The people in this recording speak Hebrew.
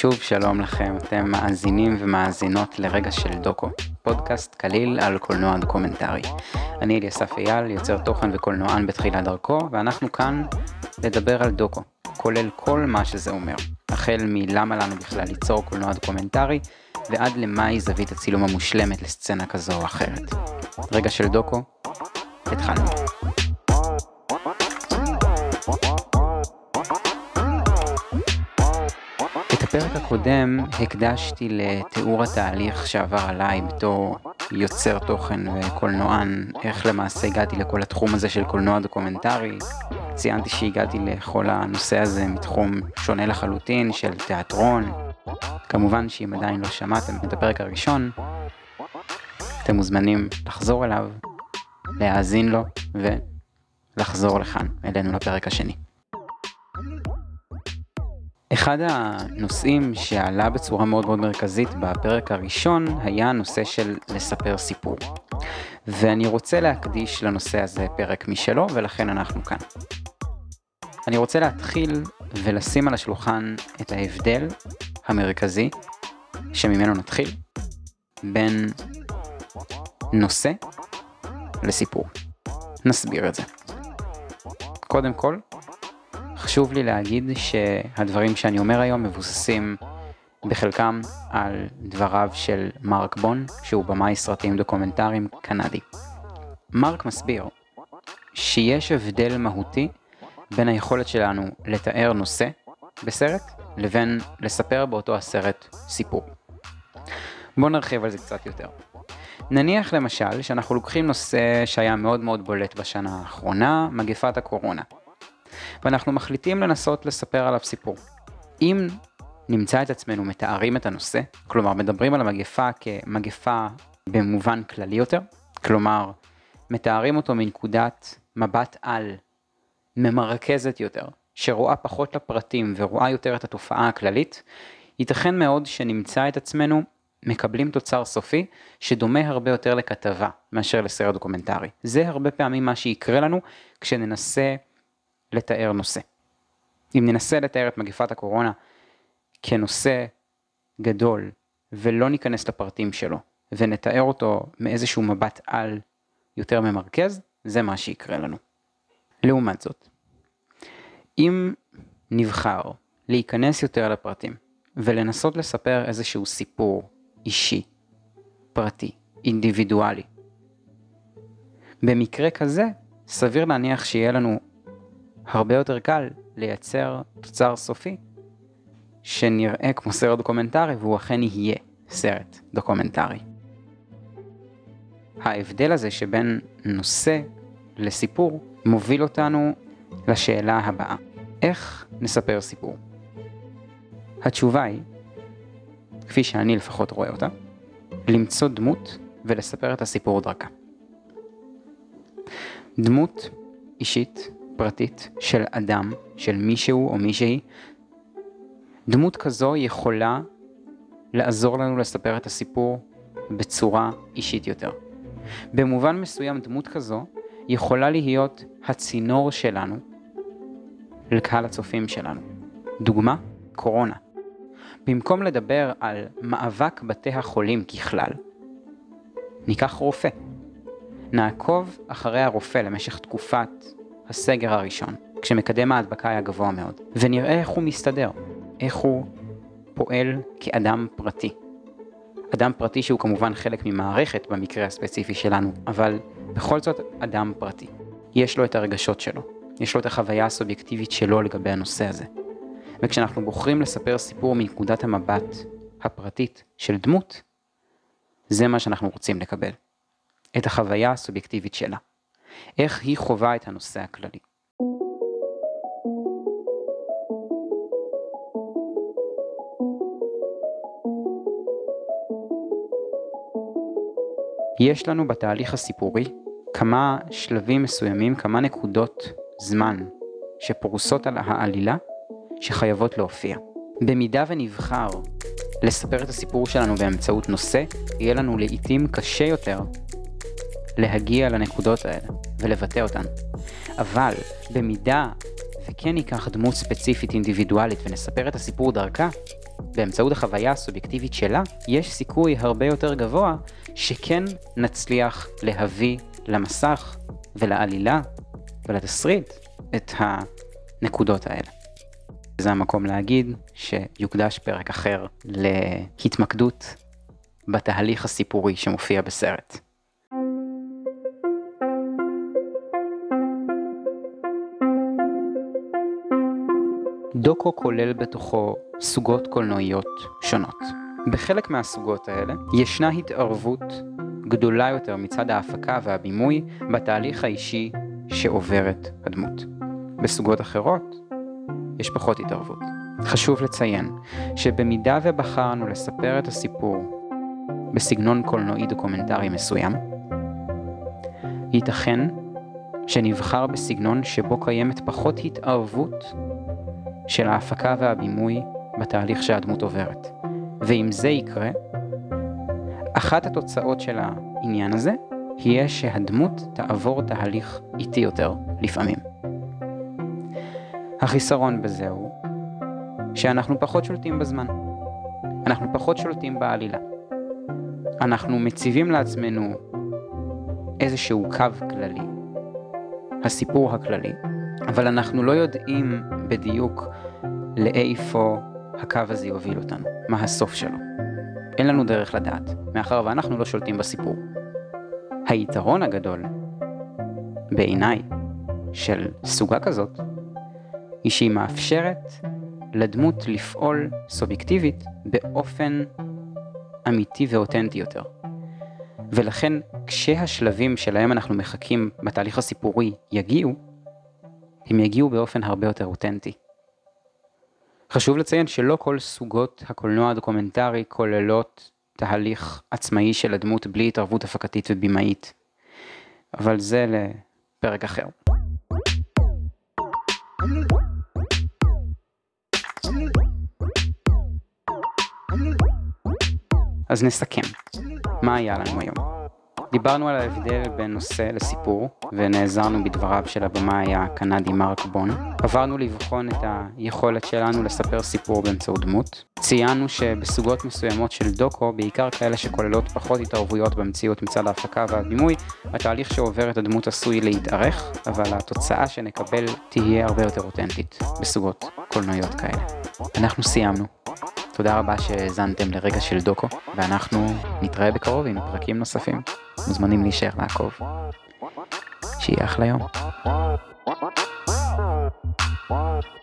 שוב שלום לכם, אתם מאזינים ומאזינות לרגע של דוקו, פודקאסט קליל על קולנוע דוקומנטרי. אני אליסף אייל, יוצר תוכן וקולנוען בתחילת דרכו, ואנחנו כאן לדבר על דוקו, כולל כל מה שזה אומר, החל מלמה לנו בכלל ליצור קולנוע דוקומנטרי, ועד למהי זווית הצילום המושלמת לסצנה כזו או אחרת. רגע של דוקו, התחלנו. את הפרק הקודם הקדשתי לתיאור התהליך שעבר עליי בתור יוצר תוכן וקולנוען, איך למעשה הגעתי לכל התחום הזה של קולנוע דוקומנטרי. ציינתי שהגעתי לכל הנושא הזה מתחום שונה לחלוטין של תיאטרון. כמובן שאם עדיין לא שמעתם את הפרק הראשון, אתם מוזמנים לחזור אליו, להאזין לו ולחזור לכאן, אלינו לפרק השני. אחד הנושאים שעלה בצורה מאוד מאוד מרכזית בפרק הראשון היה הנושא של לספר סיפור. ואני רוצה להקדיש לנושא הזה פרק משלו ולכן אנחנו כאן. אני רוצה להתחיל ולשים על השולחן את ההבדל המרכזי שממנו נתחיל בין נושא לסיפור. נסביר את זה. קודם כל, חשוב לי להגיד שהדברים שאני אומר היום מבוססים בחלקם על דבריו של מרק בון, שהוא במאי סרטים דוקומנטריים קנדי. מרק מסביר שיש הבדל מהותי בין היכולת שלנו לתאר נושא בסרט לבין לספר באותו הסרט סיפור. בואו נרחיב על זה קצת יותר. נניח למשל שאנחנו לוקחים נושא שהיה מאוד מאוד בולט בשנה האחרונה, מגפת הקורונה. ואנחנו מחליטים לנסות לספר עליו סיפור. אם נמצא את עצמנו מתארים את הנושא, כלומר מדברים על המגפה כמגפה במובן כללי יותר, כלומר מתארים אותו מנקודת מבט על ממרכזת יותר, שרואה פחות לפרטים ורואה יותר את התופעה הכללית, ייתכן מאוד שנמצא את עצמנו מקבלים תוצר סופי שדומה הרבה יותר לכתבה מאשר לסרט דוקומנטרי. זה הרבה פעמים מה שיקרה לנו כשננסה לתאר נושא. אם ננסה לתאר את מגפת הקורונה כנושא גדול ולא ניכנס לפרטים שלו ונתאר אותו מאיזשהו מבט על יותר ממרכז, זה מה שיקרה לנו. לעומת זאת, אם נבחר להיכנס יותר לפרטים ולנסות לספר איזשהו סיפור אישי, פרטי, אינדיבידואלי, במקרה כזה סביר להניח שיהיה לנו הרבה יותר קל לייצר תוצר סופי שנראה כמו סרט דוקומנטרי והוא אכן יהיה סרט דוקומנטרי. ההבדל הזה שבין נושא לסיפור מוביל אותנו לשאלה הבאה, איך נספר סיפור? התשובה היא, כפי שאני לפחות רואה אותה, למצוא דמות ולספר את הסיפור דרכה. דמות אישית פרטית של אדם, של מישהו או מישהי, דמות כזו יכולה לעזור לנו לספר את הסיפור בצורה אישית יותר. במובן מסוים דמות כזו יכולה להיות הצינור שלנו לקהל הצופים שלנו. דוגמה, קורונה. במקום לדבר על מאבק בתי החולים ככלל, ניקח רופא. נעקוב אחרי הרופא למשך תקופת הסגר הראשון, כשמקדם ההדבקה היה גבוה מאוד, ונראה איך הוא מסתדר, איך הוא פועל כאדם פרטי. אדם פרטי שהוא כמובן חלק ממערכת במקרה הספציפי שלנו, אבל בכל זאת אדם פרטי. יש לו את הרגשות שלו, יש לו את החוויה הסובייקטיבית שלו לגבי הנושא הזה. וכשאנחנו בוחרים לספר סיפור מנקודת המבט הפרטית של דמות, זה מה שאנחנו רוצים לקבל. את החוויה הסובייקטיבית שלה. איך היא חווה את הנושא הכללי. יש לנו בתהליך הסיפורי כמה שלבים מסוימים, כמה נקודות זמן שפרוסות על העלילה שחייבות להופיע. במידה ונבחר לספר את הסיפור שלנו באמצעות נושא, יהיה לנו לעיתים קשה יותר להגיע לנקודות האלה ולבטא אותן. אבל במידה וכן ניקח דמות ספציפית אינדיבידואלית ונספר את הסיפור דרכה, באמצעות החוויה הסובייקטיבית שלה, יש סיכוי הרבה יותר גבוה שכן נצליח להביא למסך ולעלילה ולתסריט את הנקודות האלה. זה המקום להגיד שיוקדש פרק אחר להתמקדות בתהליך הסיפורי שמופיע בסרט. דוקו כולל בתוכו סוגות קולנועיות שונות. בחלק מהסוגות האלה ישנה התערבות גדולה יותר מצד ההפקה והבימוי בתהליך האישי שעוברת הדמות. בסוגות אחרות יש פחות התערבות. חשוב לציין שבמידה ובחרנו לספר את הסיפור בסגנון קולנועי דוקומנטרי מסוים, ייתכן שנבחר בסגנון שבו קיימת פחות התערבות של ההפקה והבימוי בתהליך שהדמות עוברת. ואם זה יקרה, אחת התוצאות של העניין הזה יהיה שהדמות תעבור תהליך איטי יותר לפעמים. החיסרון בזה הוא שאנחנו פחות שולטים בזמן. אנחנו פחות שולטים בעלילה. אנחנו מציבים לעצמנו איזשהו קו כללי, הסיפור הכללי, אבל אנחנו לא יודעים בדיוק לאיפה הקו הזה יוביל אותנו, מה הסוף שלו. אין לנו דרך לדעת, מאחר ואנחנו לא שולטים בסיפור. היתרון הגדול, בעיניי, של סוגה כזאת, היא שהיא מאפשרת לדמות לפעול סובייקטיבית באופן אמיתי ואותנטי יותר. ולכן כשהשלבים שלהם אנחנו מחכים בתהליך הסיפורי יגיעו, הם יגיעו באופן הרבה יותר אותנטי. חשוב לציין שלא כל סוגות הקולנוע הדוקומנטרי כוללות תהליך עצמאי של הדמות בלי התערבות הפקתית ובימאית, אבל זה לפרק אחר. אז נסכם, מה היה לנו היום? דיברנו על ההבדל בין נושא לסיפור, ונעזרנו בדבריו של הבמאי הקנדי מרק בון. עברנו לבחון את היכולת שלנו לספר סיפור באמצעות דמות. ציינו שבסוגות מסוימות של דוקו, בעיקר כאלה שכוללות פחות התערבויות במציאות מצד ההפקה והבימוי, התהליך שעובר את הדמות עשוי להתארך, אבל התוצאה שנקבל תהיה הרבה יותר אותנטית בסוגות קולנועיות כאלה. אנחנו סיימנו. תודה רבה שהאזנתם לרגע של דוקו, ואנחנו נתראה בקרוב עם פרקים נוספים. מוזמנים להישאר לעקוב. שיהיה אחלה יום. What?